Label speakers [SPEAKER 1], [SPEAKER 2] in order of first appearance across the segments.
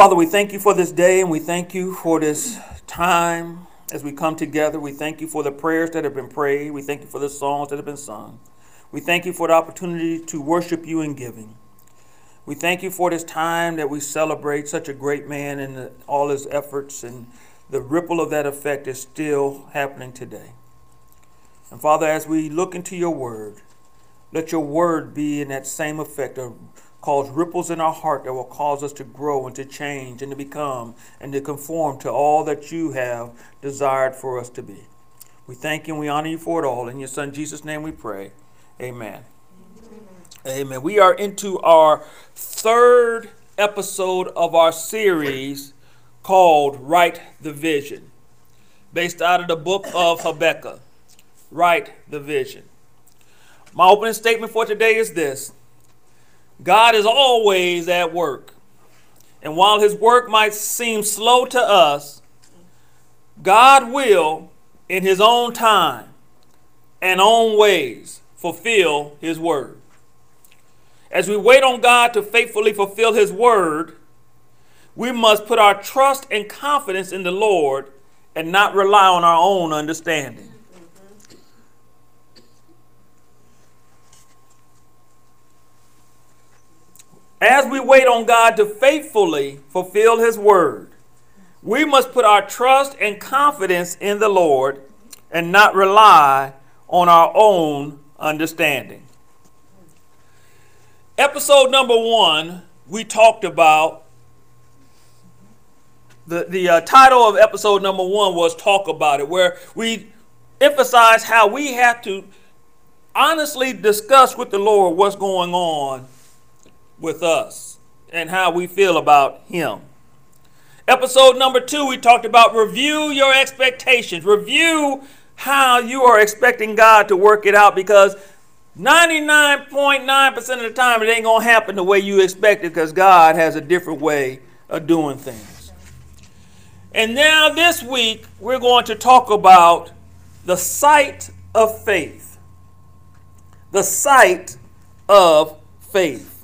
[SPEAKER 1] Father, we thank you for this day and we thank you for this time as we come together. We thank you for the prayers that have been prayed. We thank you for the songs that have been sung. We thank you for the opportunity to worship you in giving. We thank you for this time that we celebrate such a great man and all his efforts, and the ripple of that effect is still happening today. And Father, as we look into your word, let your word be in that same effect of cause ripples in our heart that will cause us to grow and to change and to become and to conform to all that you have desired for us to be. We thank you and we honor you for it all. In your Son Jesus' name we pray. Amen. Amen. We are into our third episode of our series called Write the Vision, based out of the book of Habakkuk. Write the Vision. My opening statement for today is this God is always at work. And while his work might seem slow to us, God will, in his own time and own ways, fulfill his word. As we wait on God to faithfully fulfill his word, we must put our trust and confidence in the Lord and not rely on our own understanding. As we wait on God to faithfully fulfill His word, we must put our trust and confidence in the Lord and not rely on our own understanding. Episode number one, we talked about the, the uh, title of episode number one was Talk About It, where we emphasize how we have to honestly discuss with the Lord what's going on with us and how we feel about Him. Episode number two, we talked about review your expectations. Review how you are expecting God to work it out because 99.9% of the time it ain't going to happen the way you expect it because God has a different way of doing things. And now this week, we're going to talk about the sight of faith. The sight of faith.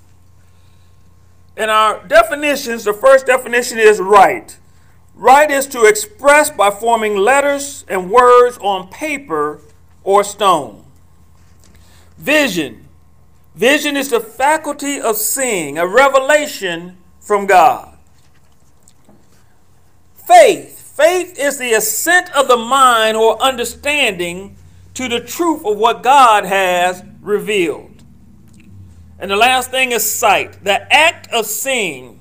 [SPEAKER 1] In our definitions, the first definition is write. Write is to express by forming letters and words on paper or stone. Vision. Vision is the faculty of seeing, a revelation from God. Faith. Faith is the assent of the mind or understanding to the truth of what God has revealed. And the last thing is sight, the act of seeing,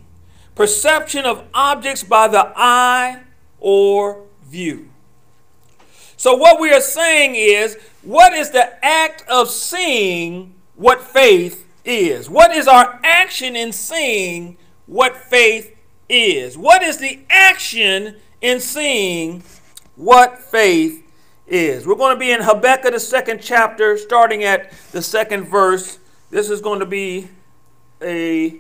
[SPEAKER 1] perception of objects by the eye or view. So, what we are saying is, what is the act of seeing what faith is? What is our action in seeing what faith is? What is the action in seeing what faith is? We're going to be in Habakkuk, the second chapter, starting at the second verse this is going to be a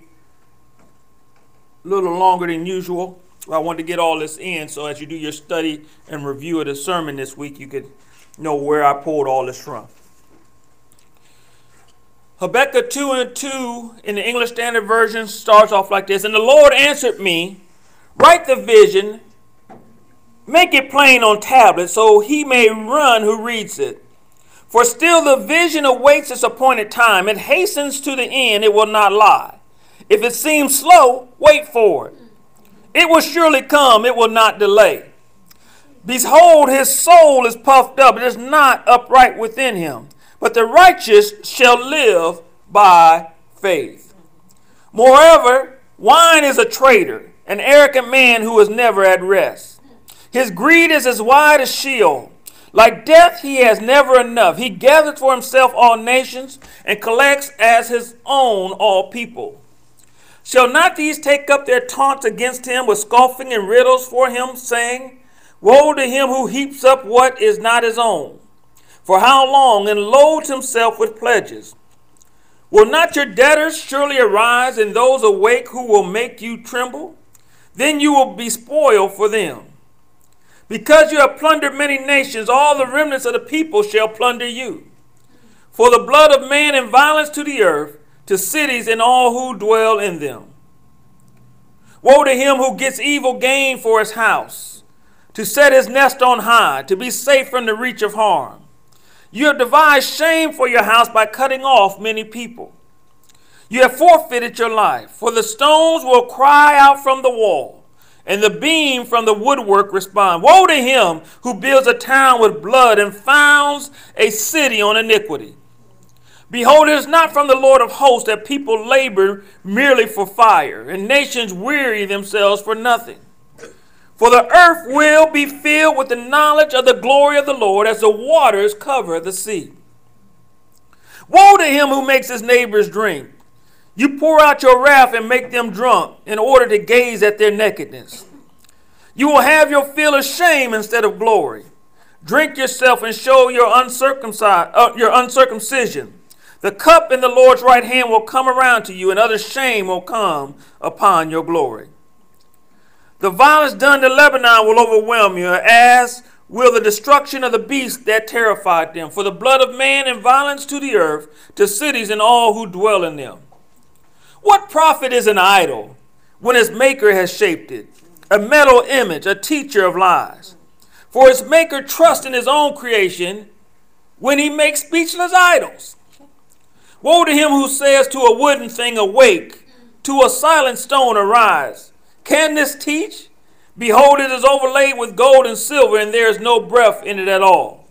[SPEAKER 1] little longer than usual. I want to get all this in so as you do your study and review of the sermon this week, you could know where I pulled all this from. Habakkuk 2 and 2 in the English Standard Version starts off like this And the Lord answered me, Write the vision, make it plain on tablets, so he may run who reads it. For still the vision awaits its appointed time. It hastens to the end, it will not lie. If it seems slow, wait for it. It will surely come, it will not delay. Behold, his soul is puffed up, it is not upright within him. But the righteous shall live by faith. Moreover, wine is a traitor, an arrogant man who is never at rest. His greed is as wide as Sheol. Like death, he has never enough. He gathers for himself all nations and collects as his own all people. Shall not these take up their taunts against him with scoffing and riddles for him, saying, Woe to him who heaps up what is not his own. For how long, and loads himself with pledges? Will not your debtors surely arise, and those awake who will make you tremble? Then you will be spoiled for them. Because you have plundered many nations, all the remnants of the people shall plunder you. For the blood of man and violence to the earth, to cities and all who dwell in them. Woe to him who gets evil gain for his house, to set his nest on high, to be safe from the reach of harm. You have devised shame for your house by cutting off many people. You have forfeited your life, for the stones will cry out from the wall, and the beam from the woodwork respond. Woe to him who builds a town with blood and founds a city on iniquity. Behold, it is not from the Lord of hosts that people labor merely for fire, and nations weary themselves for nothing. For the earth will be filled with the knowledge of the glory of the Lord as the waters cover the sea. Woe to him who makes his neighbors drink. You pour out your wrath and make them drunk in order to gaze at their nakedness. You will have your fill of shame instead of glory. Drink yourself and show your, uncircumcised, uh, your uncircumcision. The cup in the Lord's right hand will come around to you, and other shame will come upon your glory. The violence done to Lebanon will overwhelm you, as will the destruction of the beast that terrified them. For the blood of man and violence to the earth, to cities and all who dwell in them. What profit is an idol when its maker has shaped it? A metal image, a teacher of lies. For its maker trusts in his own creation when he makes speechless idols. Woe to him who says to a wooden thing, Awake, to a silent stone, Arise. Can this teach? Behold, it is overlaid with gold and silver, and there is no breath in it at all.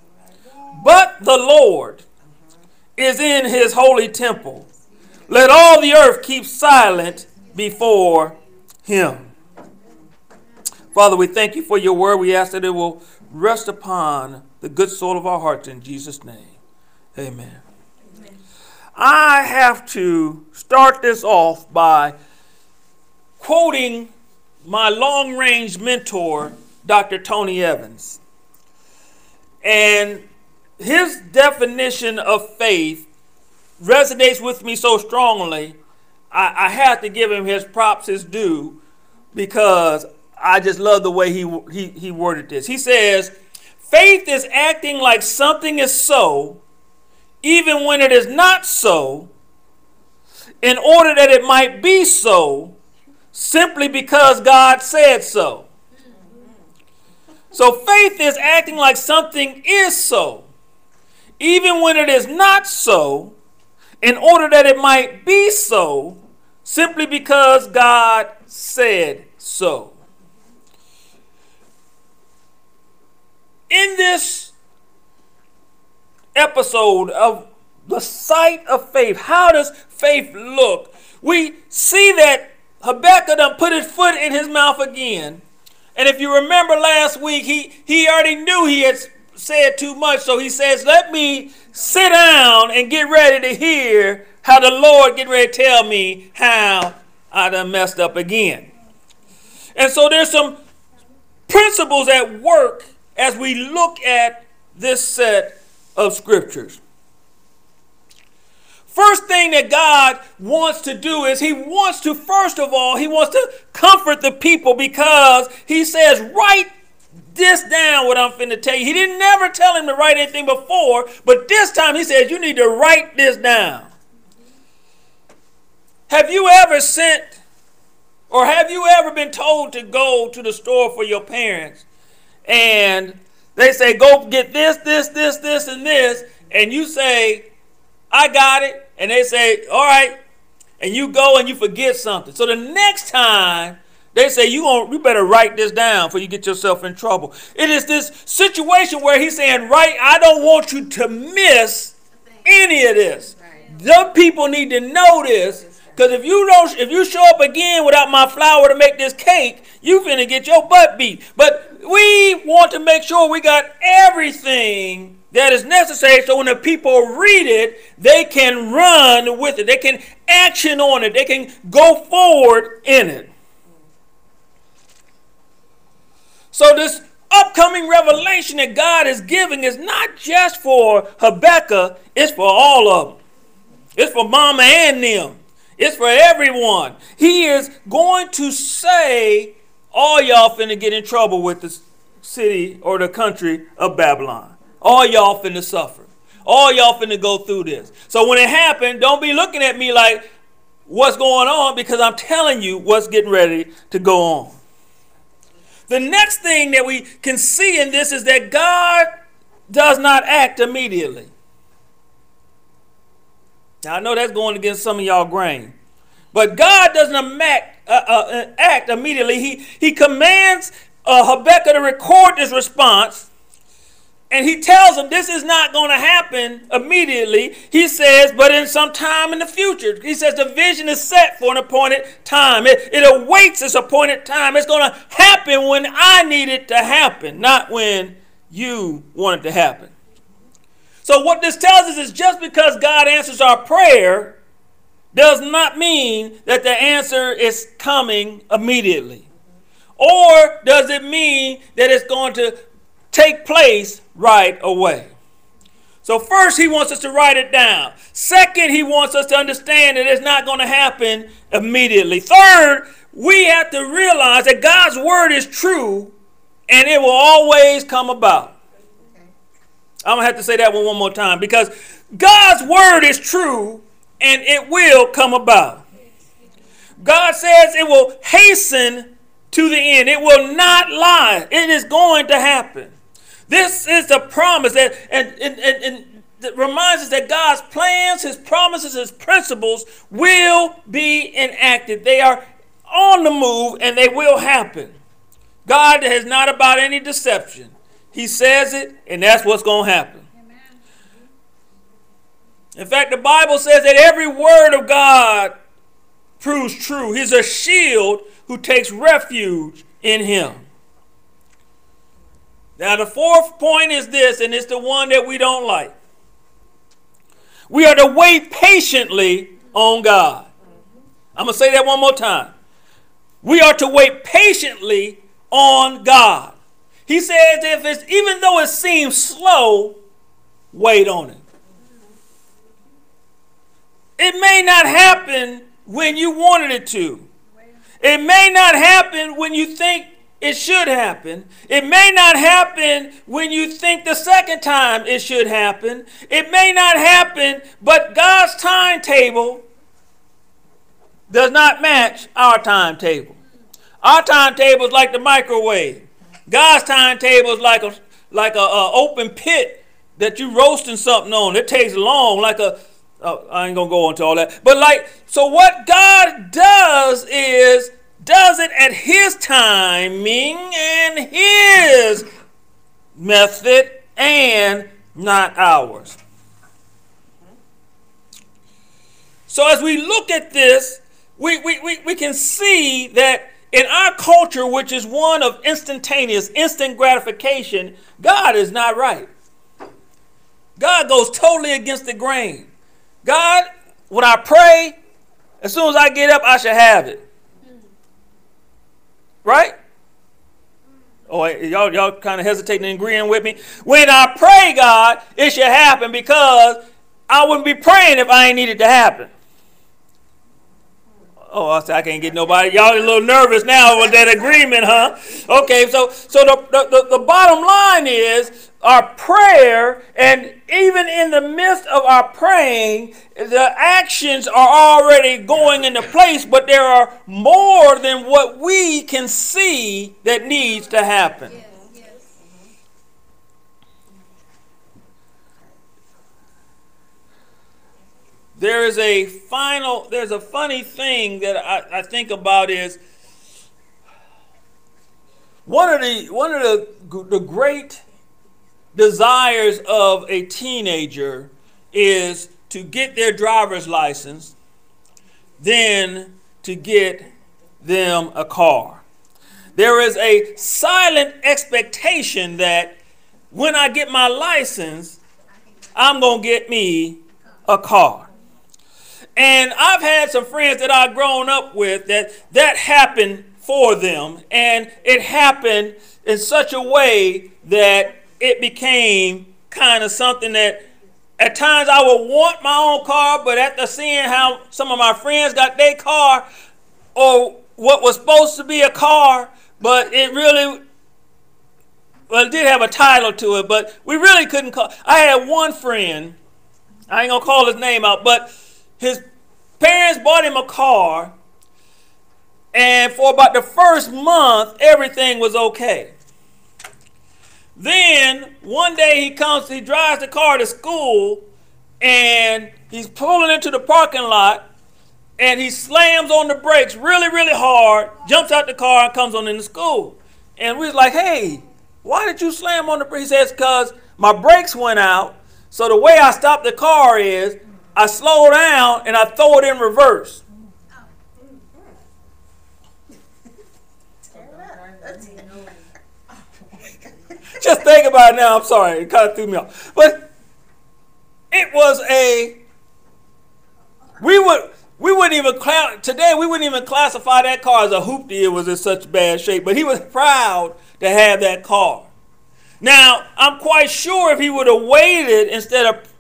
[SPEAKER 1] But the Lord is in his holy temple. Let all the earth keep silent before him. Father, we thank you for your word. We ask that it will rest upon the good soul of our hearts in Jesus' name. Amen. Amen. I have to start this off by quoting my long range mentor, Dr. Tony Evans. And his definition of faith resonates with me so strongly, I, I have to give him his props, his due, because I just love the way he, he, he worded this. He says, Faith is acting like something is so, even when it is not so, in order that it might be so, simply because God said so. So faith is acting like something is so, even when it is not so, in order that it might be so, simply because God said so. In this episode of the sight of faith, how does faith look? We see that Habakkuk done put his foot in his mouth again. And if you remember last week, he, he already knew he had said too much. So he says, Let me sit down and get ready to hear how the Lord get ready to tell me how I done messed up again. And so there's some principles at work as we look at this set of scriptures. First thing that God wants to do is He wants to, first of all, He wants to comfort the people because He says, write this down, what I'm finna tell you. He didn't never tell him to write anything before, but this time He says, you need to write this down. Have you ever sent or have you ever been told to go to the store for your parents and they say, go get this, this, this, this, and this, and you say, I got it and they say, all right, and you go and you forget something. So the next time they say you going you better write this down before you get yourself in trouble. It is this situation where he's saying, right, I don't want you to miss any of this. The people need to know this. Because if you don't, if you show up again without my flour to make this cake, you're finna get your butt beat. But we want to make sure we got everything that is necessary so when the people read it, they can run with it, they can action on it, they can go forward in it. So, this upcoming revelation that God is giving is not just for Habakkuk, it's for all of them. It's for Mama and them. It's for everyone. He is going to say, all y'all finna get in trouble with the city or the country of Babylon. All y'all finna suffer. All y'all finna go through this. So when it happened, don't be looking at me like, what's going on because I'm telling you what's getting ready to go on. The next thing that we can see in this is that God does not act immediately. Now, I know that's going against some of y'all grain. But God doesn't act, uh, uh, act immediately. He, he commands uh, Habakkuk to record this response. And he tells them this is not going to happen immediately. He says, but in some time in the future. He says the vision is set for an appointed time. It, it awaits its appointed time. It's going to happen when I need it to happen, not when you want it to happen. So, what this tells us is just because God answers our prayer does not mean that the answer is coming immediately. Or does it mean that it's going to take place right away? So, first, he wants us to write it down. Second, he wants us to understand that it's not going to happen immediately. Third, we have to realize that God's word is true and it will always come about. I'm going to have to say that one one more time because God's word is true and it will come about. God says it will hasten to the end. It will not lie. It is going to happen. This is the promise that and, and, and, and that reminds us that God's plans, his promises, his principles will be enacted. They are on the move and they will happen. God is not about any deception. He says it, and that's what's going to happen. Amen. In fact, the Bible says that every word of God proves true. He's a shield who takes refuge in him. Now, the fourth point is this, and it's the one that we don't like. We are to wait patiently on God. I'm going to say that one more time. We are to wait patiently on God. He says, if it's even though it seems slow, wait on it. It may not happen when you wanted it to. It may not happen when you think it should happen. It may not happen when you think the second time it should happen. It may not happen, but God's timetable does not match our timetable. Our timetable is like the microwave. God's timetable is like a like a, a, open pit that you roasting something on. It takes long, like a. Oh, I ain't gonna go into all that. But like, so what God does is does it at His timing and His method, and not ours. So as we look at this, we, we, we, we can see that in our culture, which is one of instantaneous, instant gratification, God is not right. God goes totally against the grain. God, when I pray, as soon as I get up, I should have it. Right? Oh, y'all, y'all kind of hesitating and agreeing with me. When I pray, God, it should happen because I wouldn't be praying if I ain't needed it to happen. Oh, I, I can't get nobody. Y'all a little nervous now with that agreement, huh? Okay, so so the, the, the bottom line is our prayer, and even in the midst of our praying, the actions are already going into place, but there are more than what we can see that needs to happen. Yeah. There is a final, there's a funny thing that I, I think about is one of the one of the, the great desires of a teenager is to get their driver's license, then to get them a car. There is a silent expectation that when I get my license, I'm going to get me a car. And I've had some friends that I've grown up with that that happened for them. And it happened in such a way that it became kind of something that at times I would want my own car, but after seeing how some of my friends got their car or what was supposed to be a car, but it really well, it did have a title to it, but we really couldn't call. I had one friend, I ain't gonna call his name out, but his parents bought him a car, and for about the first month, everything was okay. Then one day he comes, he drives the car to school, and he's pulling into the parking lot, and he slams on the brakes really, really hard, jumps out the car, and comes on into school. And we was like, hey, why did you slam on the brakes? He says, because my brakes went out. So the way I stop the car is I slow down and I throw it in reverse. Just think about it now. I'm sorry, it kind of threw me off. But it was a we would we wouldn't even today we wouldn't even classify that car as a hoopty. It was in such bad shape, but he was proud to have that car. Now I'm quite sure if he would have waited instead of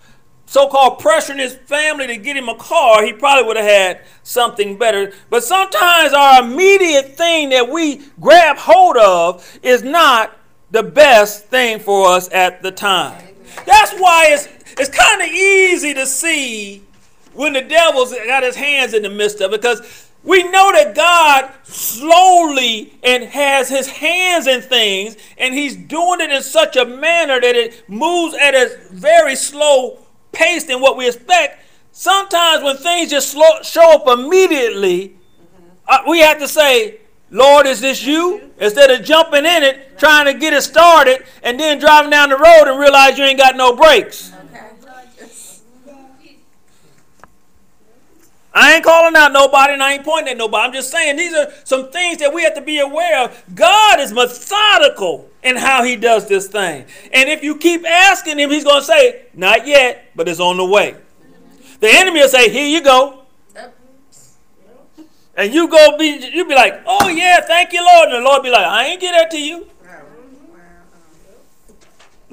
[SPEAKER 1] so-called pressuring his family to get him a car, he probably would have had something better. But sometimes our immediate thing that we grab hold of is not the best thing for us at the time. That's why it's it's kind of easy to see when the devil's got his hands in the midst of it because we know that God slowly and has his hands in things and he's doing it in such a manner that it moves at a very slow pace than what we expect. Sometimes when things just slow, show up immediately, uh, we have to say, Lord, is this you? Instead of jumping in it, trying to get it started, and then driving down the road and realize you ain't got no brakes. I ain't calling out nobody and I ain't pointing at nobody. I'm just saying these are some things that we have to be aware of. God is methodical in how he does this thing. And if you keep asking him, he's going to say, Not yet, but it's on the way. The enemy will say, Here you go. And you go be you be like, oh yeah, thank you, Lord. And the Lord be like, I ain't get that to you.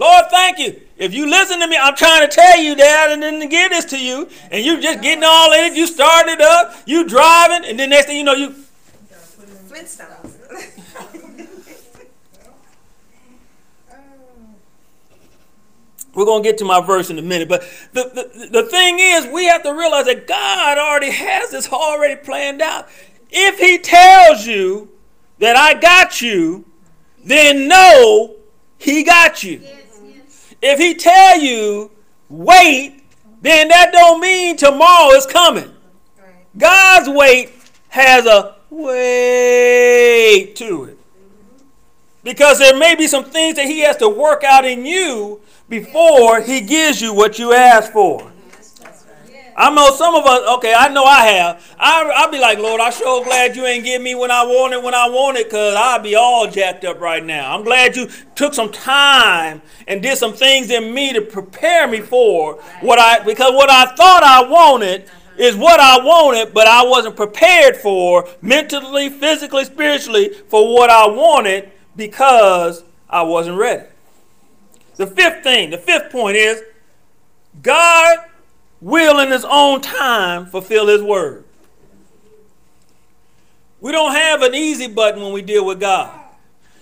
[SPEAKER 1] Lord, thank you. If you listen to me, I'm trying to tell you that and then to give this to you, and you're just getting all in it. You started up, you driving, and then next thing you know, you Flintstones. We're going to get to my verse in a minute. But the, the, the thing is, we have to realize that God already has this already planned out. If He tells you that I got you, then know He got you. Yes. If He tell you, wait, then that don't mean tomorrow is coming. God's wait has a wait to it. Because there may be some things that He has to work out in you before he gives you what you ask for. I know some of us, okay, I know I have. I, I'll be like, Lord, I'm sure glad you ain't give me when I want it when I want it because I'll be all jacked up right now. I'm glad you took some time and did some things in me to prepare me for what I, because what I thought I wanted is what I wanted, but I wasn't prepared for mentally, physically, spiritually for what I wanted because I wasn't ready. The fifth thing, the fifth point is God will in his own time fulfill his word. We don't have an easy button when we deal with God.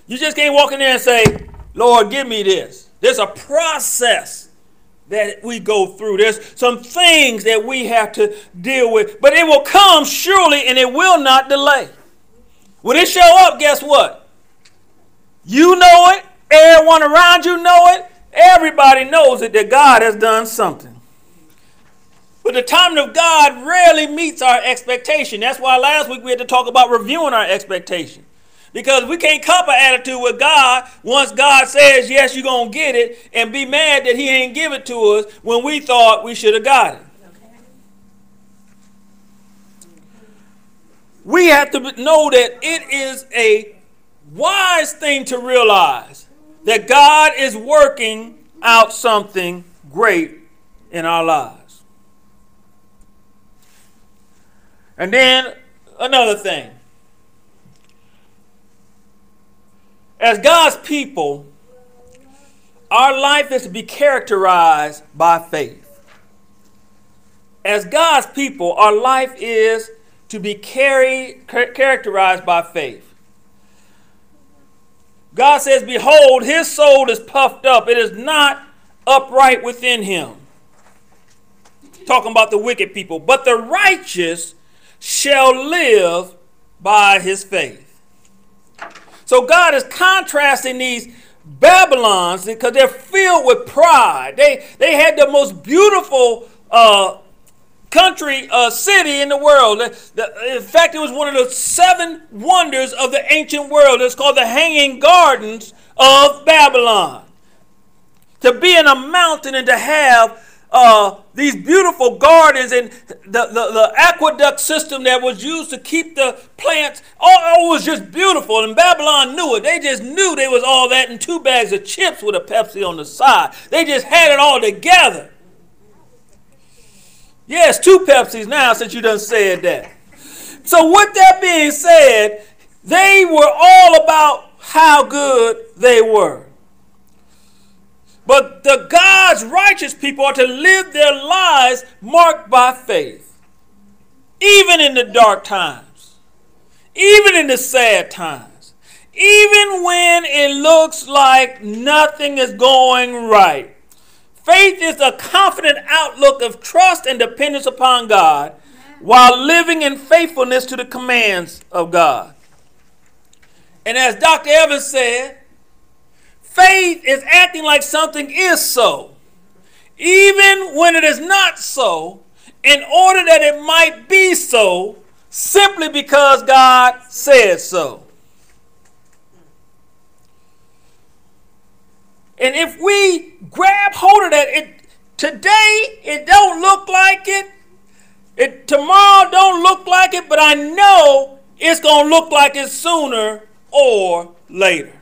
[SPEAKER 1] You just can't walk in there and say, Lord, give me this. There's a process that we go through. There's some things that we have to deal with, but it will come surely and it will not delay. When it show up, guess what? You know it, everyone around you know it, Everybody knows it that God has done something. But the timing of God rarely meets our expectation. That's why last week we had to talk about reviewing our expectation. Because we can't cup an attitude with God once God says, yes, you're going to get it, and be mad that He ain't give it to us when we thought we should have got it. We have to know that it is a wise thing to realize that God is working out something great in our lives. And then another thing. As God's people, our life is to be characterized by faith. As God's people, our life is to be carried, characterized by faith. God says, Behold, his soul is puffed up, it is not upright within him. talking about the wicked people, but the righteous shall live by his faith. So God is contrasting these Babylons because they're filled with pride. They, they had the most beautiful uh, country, uh, city in the world. The, the, in fact, it was one of the seven wonders of the ancient world. It's called the Hanging Gardens of Babylon. To be in a mountain and to have uh, these beautiful gardens and the, the, the, aqueduct system that was used to keep the plants, all, all was just beautiful. And Babylon knew it. They just knew they was all that in two bags of chips with a Pepsi on the side. They just had it all together. Yes, two Pepsis now since you done said that. So with that being said, they were all about how good they were. But the God's righteous people are to live their lives marked by faith. Even in the dark times. Even in the sad times. Even when it looks like nothing is going right. Faith is a confident outlook of trust and dependence upon God while living in faithfulness to the commands of God. And as Dr. Evans said, faith is acting like something is so, even when it is not so, in order that it might be so, simply because God said so. And if we grab hold of that, it today it don't look like it. It tomorrow don't look like it, but I know it's gonna look like it sooner or later.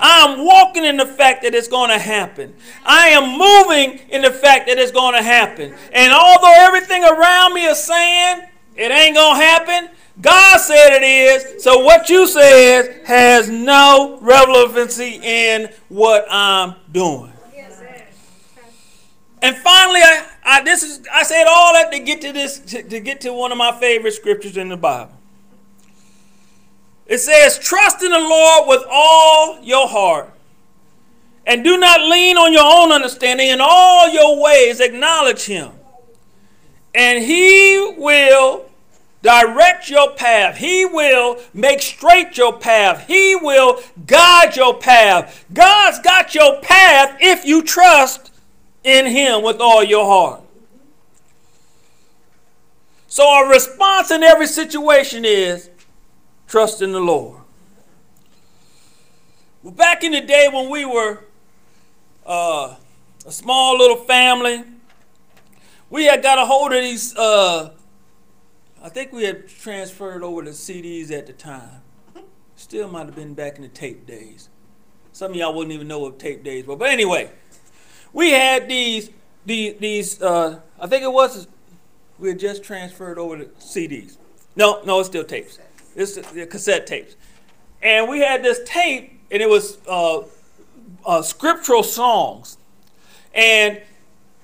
[SPEAKER 1] I'm walking in the fact that it's going to happen. I am moving in the fact that it's going to happen. And although everything around me is saying it ain't going to happen, God said it is, so what you said has no relevancy in what I'm doing. And finally, I, I this is I said all that to get to this to, to get to one of my favorite scriptures in the Bible. It says, "Trust in the Lord with all your heart, and do not lean on your own understanding. In all your ways, acknowledge Him, and He will direct your path. He will make straight your path. He will guide your path. God's got your path if you trust in Him with all your heart. So, our response in every situation is trust in the Lord. Well, back in the day when we were uh, a small little family, we had got a hold of these uh, I think we had transferred over to CDs at the time. Still might have been back in the tape days. Some of y'all wouldn't even know what tape days were. But anyway, we had these these these uh, I think it was we had just transferred over to CDs. No, no, it's still tapes. It's the cassette tapes. And we had this tape, and it was uh, uh, scriptural songs. And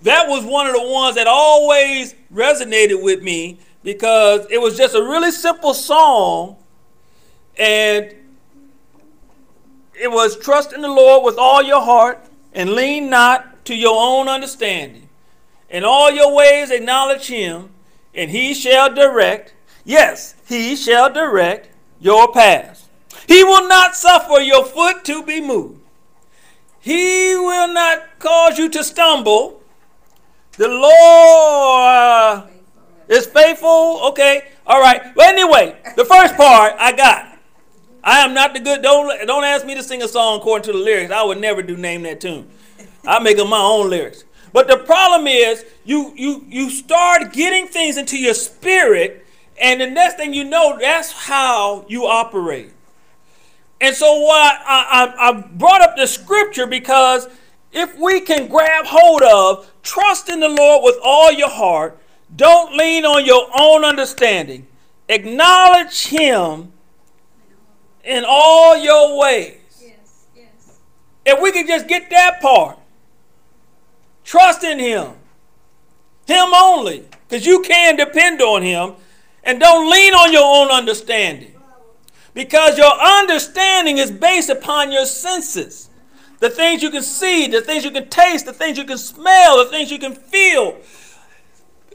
[SPEAKER 1] that was one of the ones that always resonated with me because it was just a really simple song and it was trust in the Lord with all your heart and lean not to your own understanding. In all your ways acknowledge him and he shall direct, yes, he shall direct your paths. He will not suffer your foot to be moved. He will not cause you to stumble. The Lord is faithful. Okay. All right. But anyway, the first part I got. I am not the good. Don't don't ask me to sing a song according to the lyrics. I would never do name that tune. I make up my own lyrics. But the problem is you you you start getting things into your spirit, and the next thing you know, that's how you operate. And so what I, I, I brought up the scripture because if we can grab hold of trust in the Lord with all your heart don't lean on your own understanding. Acknowledge Him in all your ways. Yes, yes. If we can just get that part, trust in Him, Him only, because you can depend on Him, and don't lean on your own understanding. Because your understanding is based upon your senses. The things you can see, the things you can taste, the things you can smell, the things you can feel.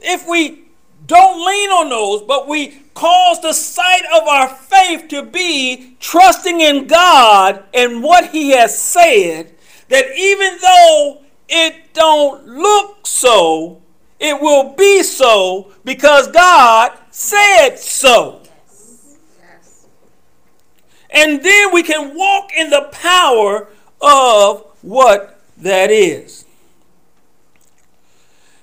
[SPEAKER 1] if we don't lean on those, but we cause the sight of our faith to be trusting in God and what He has said, that even though it don't look so, it will be so because God said so. And then we can walk in the power of what that is.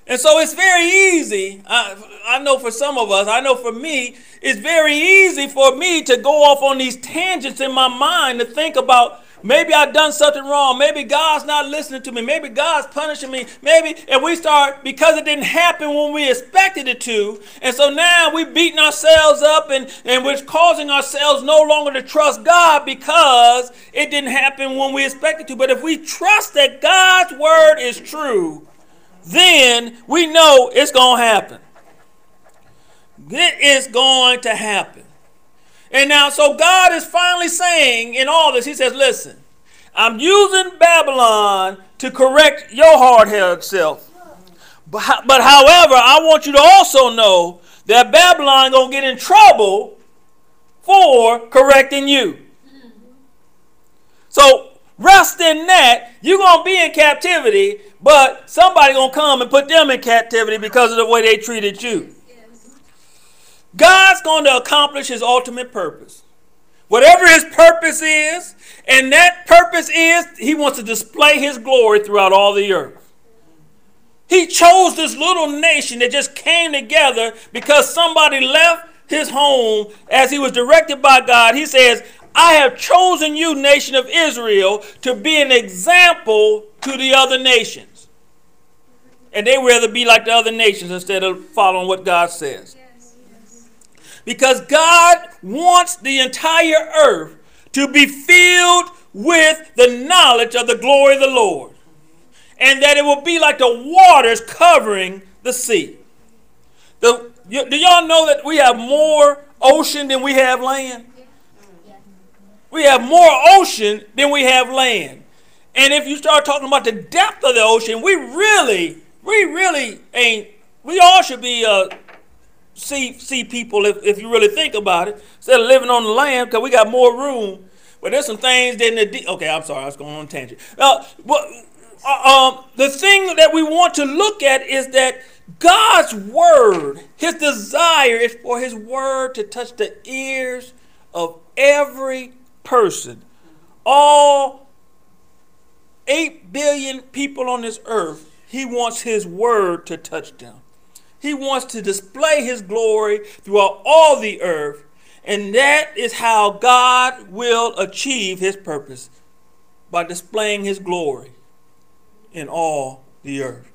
[SPEAKER 1] And so it's very easy. I, I know for some of us, I know for me, it's very easy for me to go off on these tangents in my mind to think about maybe I've done something wrong. Maybe God's not listening to me. Maybe God's punishing me. Maybe, and we start because it didn't happen when we expected it to. And so now we're beating ourselves up and, and we're causing ourselves no longer to trust God because it didn't happen when we expected to. But if we trust that God's word is true, then we know it's going to happen. It is going to happen. And now, so God is finally saying in all this, He says, listen, I'm using Babylon to correct your hard headed self. But, but however, I want you to also know that Babylon going to get in trouble for correcting you. So rest in that. You're going to be in captivity, but somebody going to come and put them in captivity because of the way they treated you. God's going to accomplish his ultimate purpose. Whatever his purpose is, and that purpose is, he wants to display his glory throughout all the earth. He chose this little nation that just came together because somebody left his home as he was directed by God. He says, I have chosen you, nation of Israel, to be an example to the other nations. And they rather be like the other nations instead of following what God says. Because God wants the entire earth to be filled with the knowledge of the glory of the Lord. And that it will be like the waters covering the sea. The, do y'all know that we have more ocean than we have land? We have more ocean than we have land. And if you start talking about the depth of the ocean, we really, we really ain't, we all should be uh, see, see people if, if you really think about it, instead of living on the land, because we got more room. But there's some things in the, okay, I'm sorry, I was going on tangent. Uh, but, uh, um, the thing that we want to look at is that God's word, his desire is for his word to touch the ears of every person. All 8 billion people on this earth, he wants his word to touch them. He wants to display his glory throughout all the earth, and that is how God will achieve his purpose by displaying his glory in all the earth.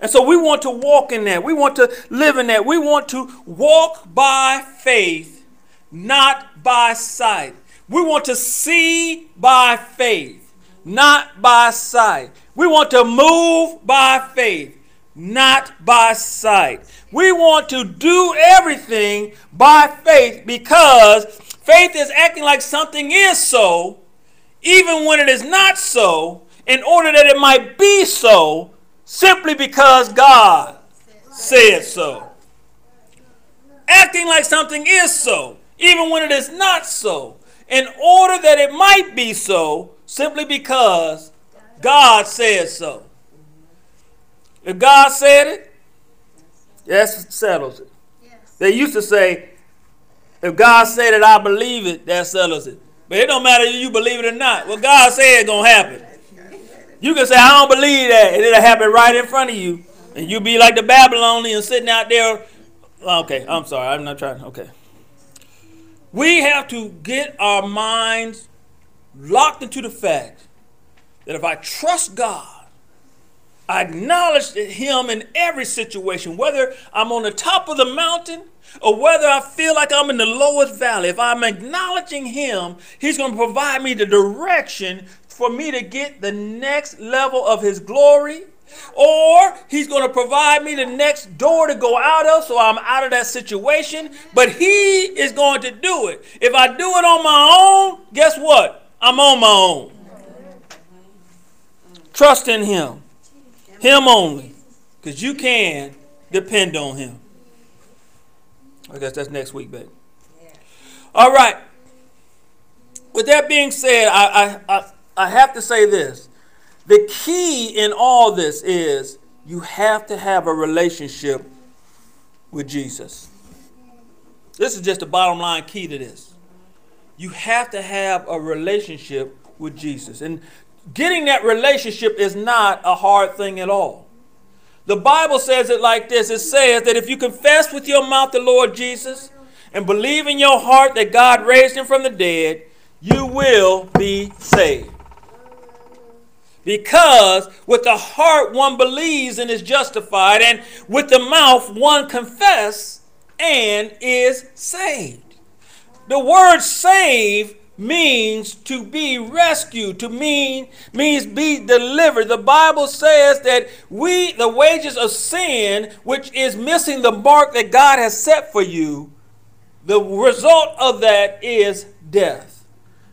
[SPEAKER 1] And so we want to walk in that. We want to live in that. We want to walk by faith, not by sight. We want to see by faith, not by sight. We want to move by faith, not by sight. We want to do everything by faith because faith is acting like something is so, even when it is not so, in order that it might be so, simply because God said so. Acting like something is so, even when it is not so, in order that it might be so, simply because God says so. If God said it, that settles it. They used to say, if God said it, I believe it, that settles it. But it don't matter if you believe it or not. What God said is going to happen. You can say, I don't believe that, and it'll happen right in front of you. And you'll be like the Babylonian sitting out there. Okay, I'm sorry. I'm not trying. Okay. We have to get our minds locked into the fact that if I trust God, I acknowledge Him in every situation, whether I'm on the top of the mountain or whether I feel like I'm in the lowest valley. If I'm acknowledging Him, He's going to provide me the direction for me to get the next level of His glory. Or he's going to provide me the next door to go out of so I'm out of that situation. But he is going to do it. If I do it on my own, guess what? I'm on my own. Trust in him. Him only. Because you can depend on Him. I guess that's next week, baby. All right. With that being said, I, I, I, I have to say this. The key in all this is you have to have a relationship with Jesus. This is just the bottom line key to this. You have to have a relationship with Jesus. And getting that relationship is not a hard thing at all. The Bible says it like this it says that if you confess with your mouth the Lord Jesus and believe in your heart that God raised him from the dead, you will be saved. Because with the heart one believes and is justified, and with the mouth one confess and is saved. The word save means to be rescued, to mean means be delivered. The Bible says that we the wages of sin, which is missing the mark that God has set for you, the result of that is death.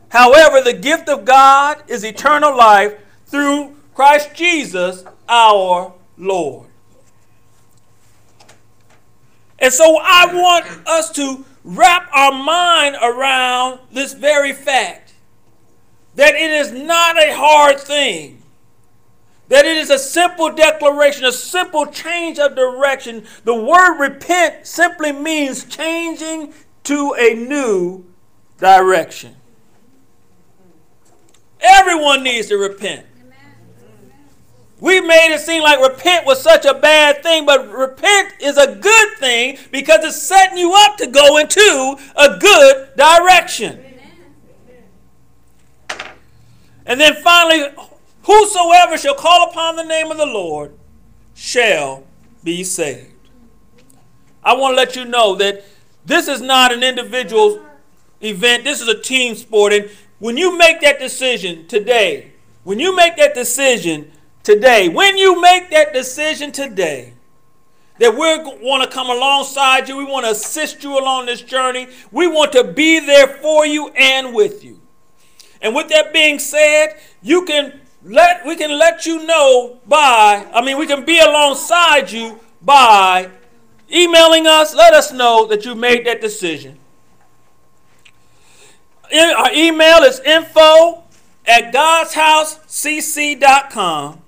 [SPEAKER 1] However, the gift of God is eternal life through Christ Jesus our Lord. And so I want us to wrap our mind around this very fact that it is not a hard thing. That it is a simple declaration, a simple change of direction. The word repent simply means changing to a new direction. Everyone needs to repent. We made it seem like repent was such a bad thing, but repent is a good thing because it's setting you up to go into a good direction. And then finally, whosoever shall call upon the name of the Lord shall be saved. I want to let you know that this is not an individual event, this is a team sport. And when you make that decision today, when you make that decision, today, when you make that decision today, that we want to come alongside you, we want to assist you along this journey, we want to be there for you and with you. And with that being said, you can let we can let you know by I mean we can be alongside you by emailing us, let us know that you made that decision. Our email is info at godshousecc.com.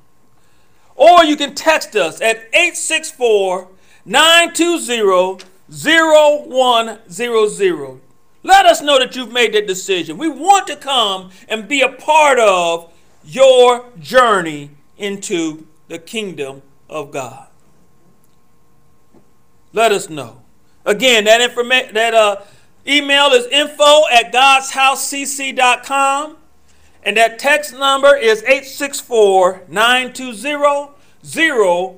[SPEAKER 1] Or you can text us at 864 920 0100. Let us know that you've made that decision. We want to come and be a part of your journey into the kingdom of God. Let us know. Again, that information that uh, email is info at godshousecc.com. And that text number is 864 920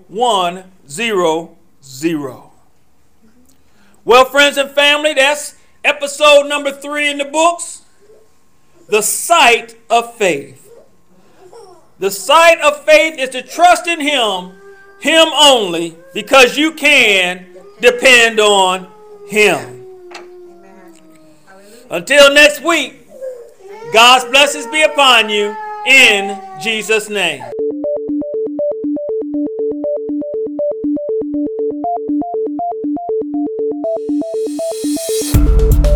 [SPEAKER 1] 0100. Well, friends and family, that's episode number three in the books The Sight of Faith. The sight of faith is to trust in Him, Him only, because you can depend on Him. Until next week. God's blessings be upon you in Jesus' name.